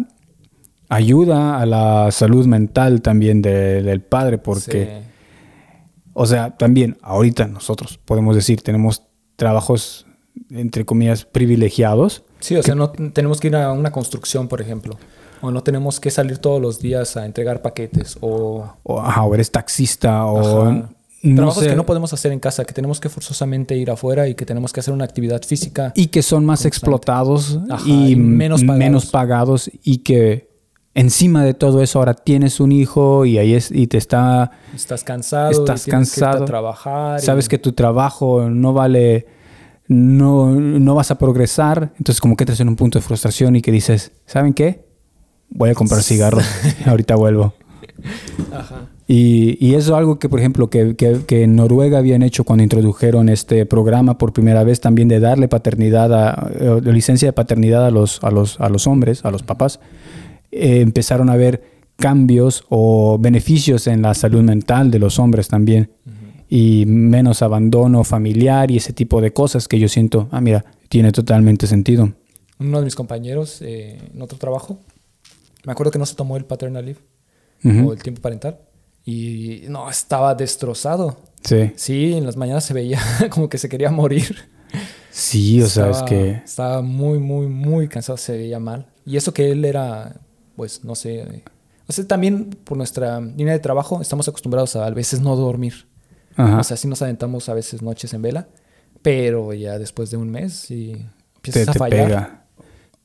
ayuda a la salud mental también de- del padre porque... Sí. O sea, también ahorita nosotros podemos decir, tenemos trabajos, entre comillas, privilegiados. Sí, o sea, no tenemos que ir a una construcción, por ejemplo. O no tenemos que salir todos los días a entregar paquetes. O, O, ajá, o eres taxista o... Ajá. no trabajos sé, que no podemos hacer en casa, que tenemos que forzosamente ir afuera y que tenemos que hacer una actividad física. y que son más Constante. explotados Ajá, y, y menos pagados. menos pagados y que encima de todo eso ahora tienes un hijo y ahí es y te está Estás cansado. y Estás tienes que irte cansado. a trabajar. y- sabes que tu trabajo no vale no, no vas a progresar entonces como que entras en un punto de frustración y que dices ¿saben qué? Voy a comprar cigarros <laughs> ahorita vuelvo Ajá. Y, y eso es algo que, por ejemplo, que, que- que en Noruega habían hecho cuando introdujeron este programa por primera vez también de darle paternidad, a, eh, licencia de paternidad a los, a los, a los hombres, a los papás. Eh, empezaron a ver cambios o beneficios en la salud mental de los hombres también. Y menos abandono familiar y ese tipo de cosas que yo siento, ah, mira, tiene totalmente sentido. Uno de mis compañeros eh, en otro trabajo, me acuerdo que no se tomó el paternal leave o el tiempo parental. Y no, estaba destrozado. Sí. Sí, en las mañanas se veía <laughs> como que se quería morir. Sí, o sea, es Estaba- que... Estaba muy, muy, muy cansado, se veía mal. Y eso que él era, pues, no sé. O sea, también por nuestra línea de trabajo estamos acostumbrados a a veces no dormir. Ajá. O sea, sí nos aventamos a veces noches en vela, pero ya después de un mes te, empiezas a te fallar. pega.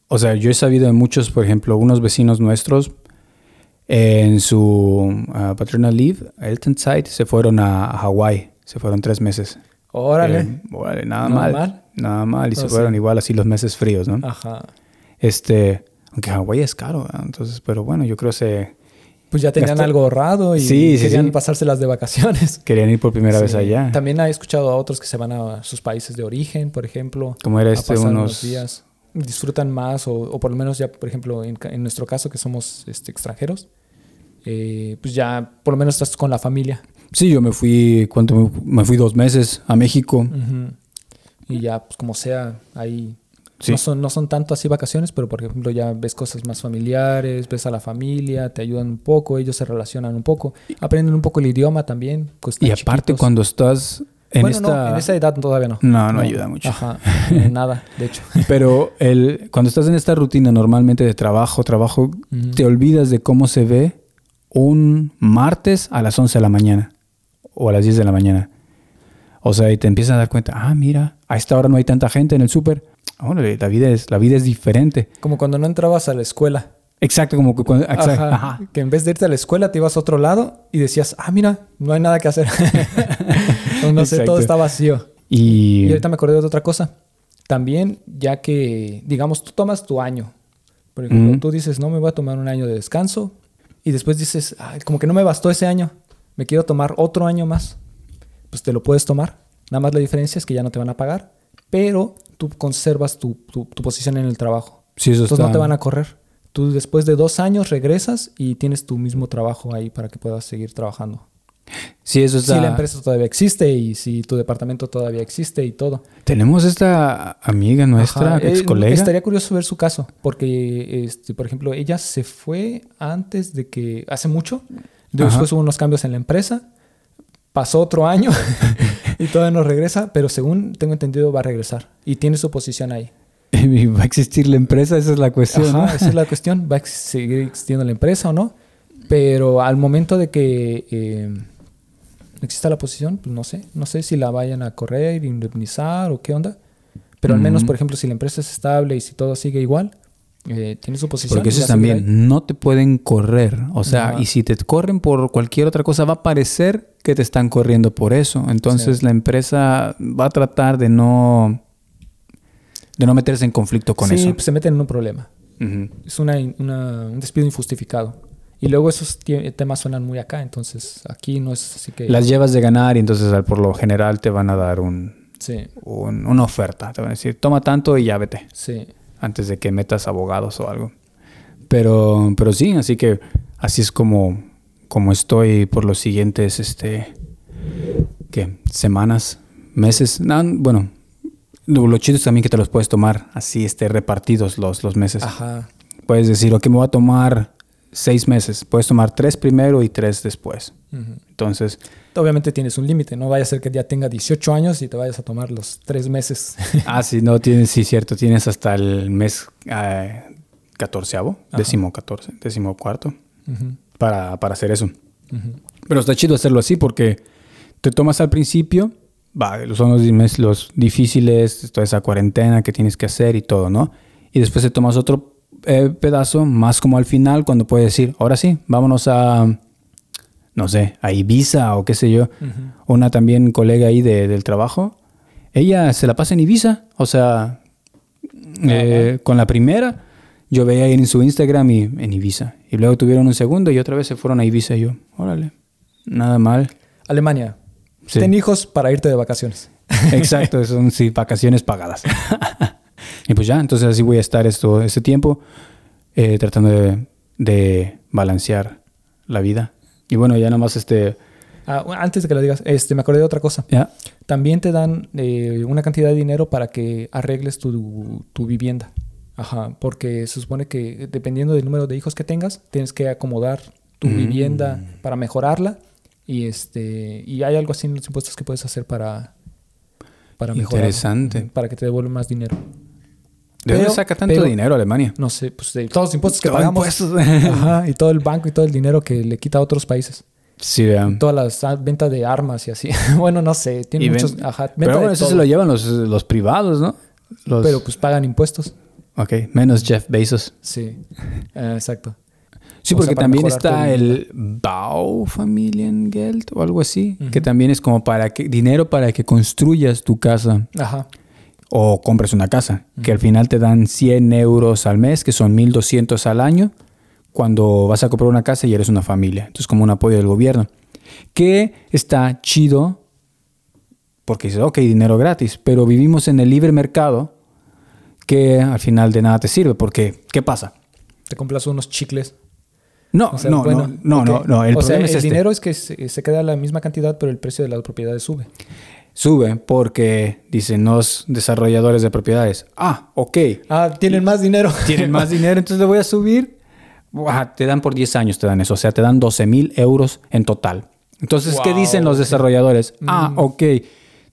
O sea, yo he sabido de muchos, por ejemplo, unos vecinos nuestros en su ah, paternal leave, Elton Side, se fueron a, a Hawái. Se fueron tres meses. Órale. Eh, órale, nada, mal. Nada mal. Y se sí. fueron igual así los meses fríos, ¿no? Ajá. Este, aunque Hawái es caro, entonces, pero bueno, yo creo que se Pues ya tenían Gastó- algo ahorrado y Sí, querían sí. pasárselas de vacaciones. <laughs> querían ir por primera vez allá. También he escuchado a otros que se van a sus países de origen, por ejemplo. Como era a este, unos... días. Disfrutan más, o, o por lo menos ya, por ejemplo, en, nuestro caso, que somos este, extranjeros, eh, pues ya por lo menos estás con la familia. Sí, yo me fui, ¿cuánto? me- fui dos meses a México. Y ya, pues como sea, ahí Sí. no, son, no son tanto así vacaciones, pero por ejemplo ya ves cosas más familiares, ves a la familia, te ayudan un poco, ellos se relacionan un poco, aprenden un poco el idioma también. pues, Y aparte chiquitos. cuando estás en bueno, esta... no, en esa edad todavía no. No, no ayuda mucho. Ajá, nada, de hecho. <laughs> Pero el, cuando estás en esta rutina normalmente de trabajo, trabajo, te olvidas de cómo se ve un martes a las 11 de la mañana o a las 10 de la mañana. O sea, y te empiezas a dar cuenta, ah, mira, a esta hora no hay tanta gente en el súper. Órale, la vida es, la vida es diferente. Como cuando no entrabas a la escuela. Exacto, como que cuando... exacto, Ajá. ajá. Que en vez de irte a la escuela te ibas a otro lado y decías, ah, mira, no hay nada que hacer. <laughs> no sé, todo está vacío. Y, Y ahorita me acordé de otra cosa. También, ya que, digamos, tú tomas tu año. Por ejemplo, tú dices, no me voy a tomar un año de descanso. Y después dices, "Ay, como que no me bastó ese año. Me quiero tomar otro año más. Pues te lo puedes tomar. Nada más la diferencia es que ya no te van a pagar. Pero tú conservas tu, tu- tu posición en el trabajo. Sí, eso Entonces está... no te van a correr. Tú después de dos años regresas y tienes tu mismo trabajo ahí para que puedas seguir trabajando. Sí, eso está... Si la empresa todavía existe y si tu departamento todavía existe y todo. Tenemos esta amiga nuestra, Ajá, ex eh, colega. Estaría curioso ver su caso, porque, este, por ejemplo, ella se fue antes de que, hace mucho, después hubo unos cambios en la empresa, pasó otro año <laughs> <laughs> y todavía no regresa, pero según tengo entendido va a regresar y tiene su posición ahí. <laughs> ¿Y ¿Va a existir la empresa? Esa es la cuestión. esa es la cuestión, va a seguir existiendo la empresa o no, pero al momento de que eh, exista la posición, pues no sé, no sé si la vayan a correr, indemnizar o qué onda, pero al menos, por ejemplo, si la empresa es estable y si todo sigue igual, eh, tiene su posición. Porque eso es también, no te pueden correr. O sea, y si te corren por cualquier otra cosa, va a parecer que te están corriendo por eso. Entonces Sí. la empresa va a tratar de no, de no meterse en conflicto con sí, eso. pues se meten en un problema. Es una, una- un despido injustificado. Y luego esos temas suenan muy acá, entonces aquí no es así que... Las llevas de ganar y entonces por lo general te van a dar un, Sí, un- una oferta. Te van a decir, toma tanto y ya vete. sí. antes de que metas abogados o algo. Pero, pero sí, así que así es como, como estoy por los siguientes, este, ¿qué? Semanas, meses. No, bueno, lo, chido es también que te los puedes tomar así, este, repartidos los, los meses. Ajá. Puedes decir, ok, me voy a tomar seis meses. Puedes tomar tres primero y tres después. Entonces, Obviamente tienes un límite, no vaya a ser que ya tenga 18 años y te vayas a tomar los tres meses. <laughs> ah, sí, no, tienes, sí, cierto, tienes hasta el mes eh, catorceavo, Ajá. décimo catorce, décimo cuarto. Ujú, para, para hacer eso. Pero está chido hacerlo así porque te tomas al principio, va, son los, mes- los difíciles, toda esa cuarentena que tienes que hacer y todo, ¿no? Y después te tomas otro eh, pedazo, más como al final, cuando puedes decir, ahora sí, vámonos a, no sé, a Ibiza o qué sé yo. Ujú. Una también colega ahí de- del trabajo, ella se la pasa en Ibiza, o sea, eh, con la primera, yo veía ahí en su Instagram y en Ibiza. Y luego tuvieron un segundo y otra vez se fueron a Ibiza y yo, órale, nada mal. Alemania. Sí. Ten hijos para irte de vacaciones. <laughs> Exacto, son sí, vacaciones pagadas. <laughs> y pues ya, entonces así voy a estar esto, este tiempo eh, tratando de, de balancear la vida. Y bueno, ya nada más este, Ah, antes de que lo digas, este, me acordé de otra cosa. ya, También te dan eh, una cantidad de dinero para que arregles tu, tu vivienda. Ajá, porque se supone que dependiendo del número de hijos que tengas, tienes que acomodar tu Mm. vivienda para mejorarla. Y este y hay algo así en los impuestos que puedes hacer para, para mejorar. Interesante. Para que te devuelvan más dinero. ¿de dónde Pero- saca tanto pero- dinero Alemania? No sé, pues de todos los impuestos que pagamos. impuestos. <laughs> Ajá, y todo el banco y todo el dinero que le quita a otros países. Sí, vean. Todas las ah, ventas de armas y así. <laughs> bueno, no sé, tiene muchos. ajá, Pero bueno, eso se lo llevan los, los privados, ¿no? Los, Pero pues pagan impuestos. ok, menos Jeff Bezos. Sí, Eh, exacto. Sí, porque sea, también está el Baufamiliengeld o algo así, que también es como para que dinero para que construyas tu casa Ajá. o compres una casa, que al final te dan 100 euros al mes, que son 1200 al año, cuando vas a comprar una casa y eres una familia. Entonces, como un apoyo del gobierno. Que está chido, porque dices, ok, dinero gratis, pero vivimos en el libre mercado que al final de nada te sirve, porque ¿qué pasa? Te compras unos chicles. No, O sea, no, bueno, no, no, no, no, el o sea, problema es el este. dinero es que se, se queda la misma cantidad, pero el precio de las propiedades sube. Sube porque dicen los desarrolladores de propiedades, ah, ok, Ah, tienen más dinero. <laughs> tienen más dinero, entonces le voy a subir. Buah, te dan por 10 años, te dan eso, o sea, te dan 12 mil euros en total. Entonces, ¿qué dicen los desarrolladores? Ah, Mm. ok,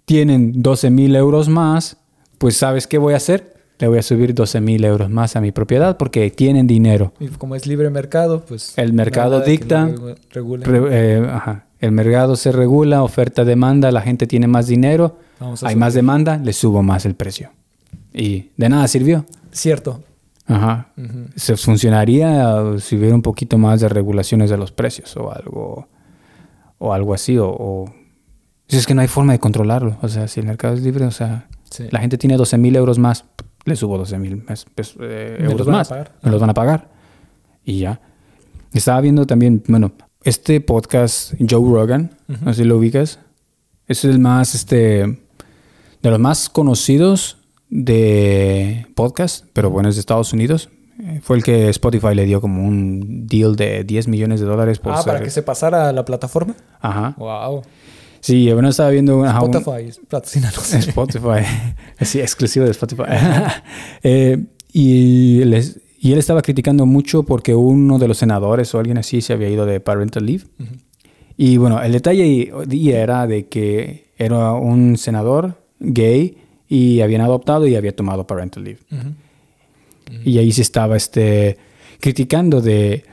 tienen 12 mil euros más, pues ¿sabes qué voy a hacer? Le voy a subir 12 mil euros más a mi propiedad porque tienen dinero. Y como es libre mercado, pues. El mercado dicta. Re- eh, ajá. El mercado se regula, oferta, demanda, la gente tiene más dinero, hay subir. más demanda, le subo más el precio. Y de nada sirvió. Cierto. Ajá. Se funcionaría uh, si hubiera un poquito más de regulaciones de los precios o algo o algo así o, o- si es que no hay forma de controlarlo. O sea, si el mercado es libre, o sea, Sí. la gente tiene 12 mil euros más, le subo 12 mil más, eh, euros van a más. pagar. Me los van a pagar. Y ya. Estaba viendo también, bueno, este podcast, Joe Rogan, Ujú. no sé si lo ubicas, es el más, este, de los más conocidos de podcast, pero bueno, es de Estados Unidos. Eh, Fue el que Spotify le dio como un deal de 10 millones de dólares por Ah, para ser- que se pasara a la plataforma. Ajá. Wow. Sí, bueno, estaba viendo... ajá, un- Spotify, patrocínanos. <laughs> Spotify. <laughs> sí, exclusivo de Spotify. <laughs> Eh, y, les- y él estaba criticando mucho porque uno de los senadores o alguien así se había ido de parental leave. Y bueno, el detalle era de que era un senador gay y habían adoptado y había tomado parental leave. Ujú. Y ahí se estaba este, criticando de...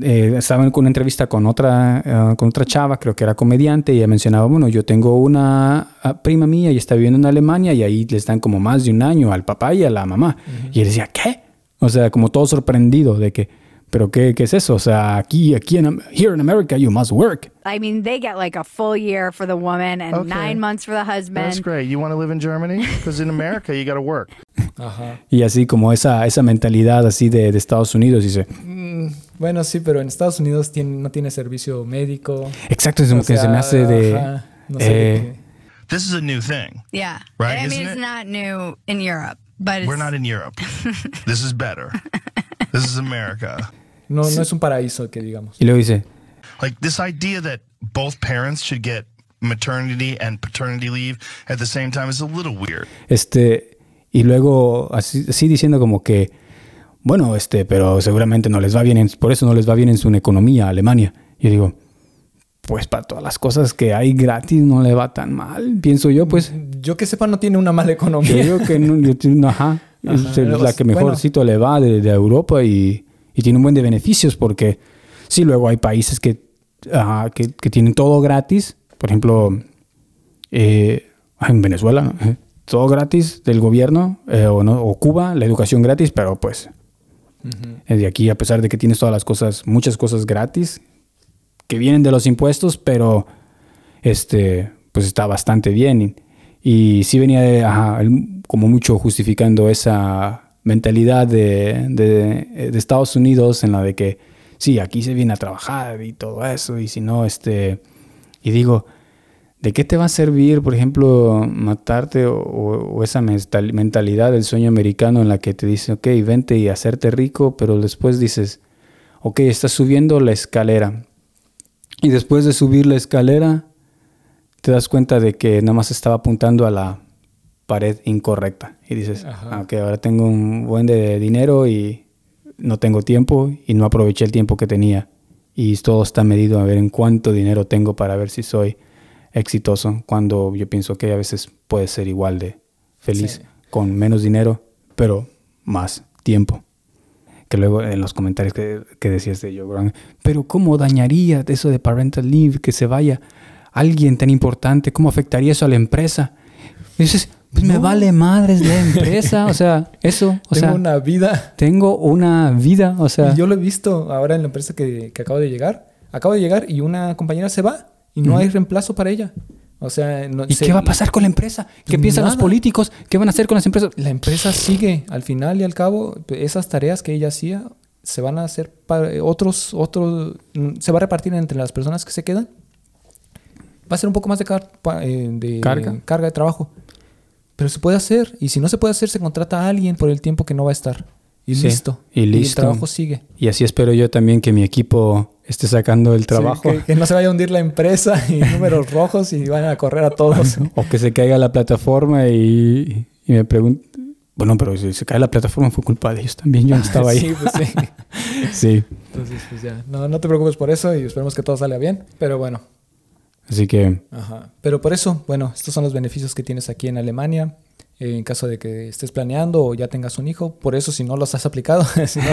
eh, estaba en una entrevista con otra, eh, con otra chava, creo que era comediante, y ella mencionaba, bueno, yo tengo una ah, prima mía y está viviendo en Alemania y ahí les dan como más de un año al papá y a la mamá. Y él decía, ¿qué? O sea, como todo sorprendido de que, ¿pero qué, qué es eso? O sea, aquí, aquí en, here in America you must work. I mean, they get like a full year for the woman and Okay. nine months for the That's husband. great. You want to live in Germany? Because in America, you got to work. Ajá. <laughs> Y así como esa, esa mentalidad así de, de Estados Unidos, dice, Bueno, sí, pero en Estados Unidos tiene- no tiene servicio médico. exacto, es como que se sea, me hace de... ajá, no sé, eh, This is a new thing. Yeah. Right, I mean, isn't it's it? not new in Europe, but it's, We're not in Europe. <laughs> this is better. This is America. No, no es un paraíso que digamos. Y luego dice, Like this idea that both parents should get maternity and paternity leave at the same time is a little weird. Este, y luego así, así diciendo como que, bueno, este, pero seguramente no les va bien, en- por eso no les va bien en su economía, Alemania. Yo digo, pues para todas las cosas que hay gratis no le va tan mal, pienso yo, pues. Yo que sepa, no tiene una mala Yo economía. digo que no, yo tengo- <laughs> ajá, es Ajá, el- la que bueno. mejorcito le va de, de Europa y, y tiene un buen de beneficios porque sí, luego hay países que, que, que tienen todo gratis, por ejemplo, eh, en Venezuela, ¿no? Todo gratis del gobierno, eh, o, no, o Cuba, la educación gratis, pero pues de aquí, a pesar de que tienes todas las cosas, muchas cosas gratis que vienen de los impuestos, pero este, pues está bastante bien. Y, y sí venía de, ajá, él como mucho justificando esa mentalidad de, de- Estados Unidos en la de que sí, aquí se viene a trabajar y todo eso, y si no, este, y digo, ¿de qué te va a servir, por ejemplo, matarte o, o- esa mental- mentalidad del sueño americano en la que te dice, ok, vente y hacerte rico, pero después dices, ok, estás subiendo la escalera. Y después de subir la escalera, te das cuenta de que nada más estaba apuntando a la pared incorrecta. Y dices, Ajá. ah, ahora tengo un buen de dinero y no tengo tiempo y no aproveché el tiempo que tenía. Y todo está medido a ver en cuánto dinero tengo para ver si soy exitoso. Cuando yo pienso que a veces puede ser igual de feliz Sí. con menos dinero, pero más tiempo que luego en los comentarios que, que decías de Rogan, pero ¿cómo dañaría eso de parental leave que se vaya alguien tan importante? ¿Cómo afectaría eso a la empresa? Y dices, pues me vale madres la empresa, o sea, <laughs> eso, o Tengo sea, una vida. tengo una vida, o sea, Y yo lo he visto ahora en la empresa que, que acabo de llegar. Acabo de llegar y una compañera se va y no hay reemplazo para ella. O sea, no, ¿y se- qué va a pasar con la empresa? ¿Qué piensan los políticos? ¿Qué van a hacer con las empresas? La empresa sigue. Al final y al cabo, esas tareas que ella hacía se van a hacer para otros, otros, se va a repartir entre las personas que se quedan. Va a ser un poco más de, car- eh, de Carga. carga de trabajo. Pero se puede hacer. Y si no se puede hacer, se contrata a alguien por el tiempo que no va a estar. Y Sí, listo. y el listo. trabajo sigue. Y así espero yo también que mi equipo esté sacando el trabajo. Sí, que, que no se vaya a hundir la empresa y <laughs> números rojos y van a correr a todos. <laughs> O que se caiga la plataforma y, y me pregunto, bueno, pero si se cae la plataforma fue culpa de ellos también, yo no estaba ahí. <laughs> Sí, pues sí. sí. Entonces, pues ya. No, no te preocupes por eso y esperemos que todo salga bien. Pero bueno. Así que Ajá. Pero por eso, bueno, estos son los beneficios que tienes aquí en Alemania. eh, en caso de que estés planeando o ya tengas un hijo. Por eso, si no los has aplicado, <laughs> si no,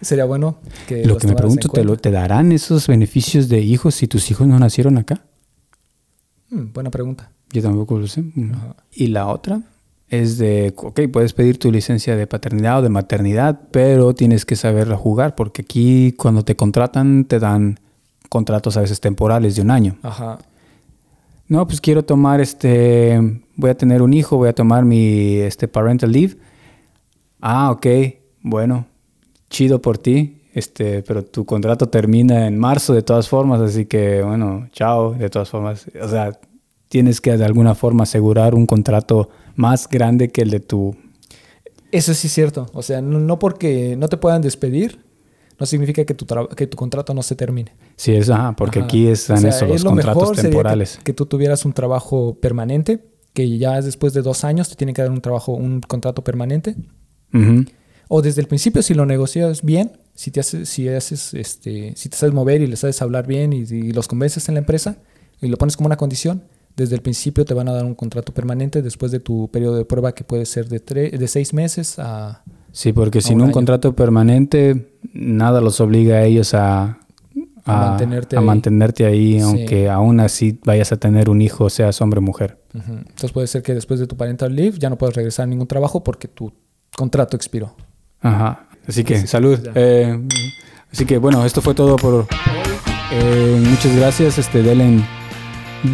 sería bueno que lo los que me pregunto, ¿te, lo, cuenta. ¿te darán esos beneficios de hijos si tus hijos no nacieron acá? Mm, buena pregunta. Yo tampoco lo sé. Ajá. Y la otra es de, ok, puedes pedir tu licencia de paternidad o de maternidad, pero tienes que saberla jugar, porque aquí cuando te contratan te dan contratos a veces temporales de un año. Ajá. No, pues quiero tomar este, voy a tener un hijo, voy a tomar mi este parental leave. Ah, ok, bueno, chido por ti, este, pero tu contrato termina en marzo de todas formas, así que bueno, chao, de todas formas. O sea, tienes que de alguna forma asegurar un contrato más grande que el de tu... Eso sí es cierto. O sea, no, no porque no te puedan despedir, no significa que tu, que tu contrato no se termine. Sí, es, ajá, porque Ajá. aquí están O sea, eso, es los lo contratos mejor sería que- temporales. Que, tú tuvieras un trabajo permanente, que ya después de dos años te tienen que dar un trabajo, un contrato permanente. O desde el principio, si lo negocias bien, si te haces, si haces, este, si te sabes mover y le sabes hablar bien y, y los convences en la empresa y lo pones como una condición, desde el principio te van a dar un contrato permanente después de tu periodo de prueba que puede ser de, de seis meses a... Sí, porque sin un un contrato permanente, nada los obliga a ellos a, A mantenerte a ahí. mantenerte ahí, Sí. aunque aún así vayas a tener un hijo, seas hombre o mujer. Entonces puede ser que después de tu parental leave ya no puedas regresar a ningún trabajo porque tu contrato expiró. Ajá. Así que, Sí, salud. Eh, así que, bueno, esto fue todo por. Eh, muchas gracias. Este, denle,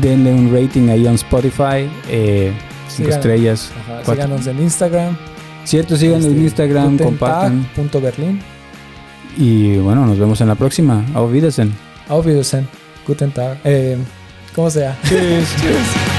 denle un rating ahí en Spotify. Eh, cinco estrellas. Ajá. Síganos en Instagram. Cierto, sigan en este, Instagram, compartan. gutentag.berlin. Y bueno, nos vemos en la próxima. Auf Wiedersehen. Auf Wiedersehen. Guten Tag. Eh, ¿Cómo sea? Tschüss. Tschüss.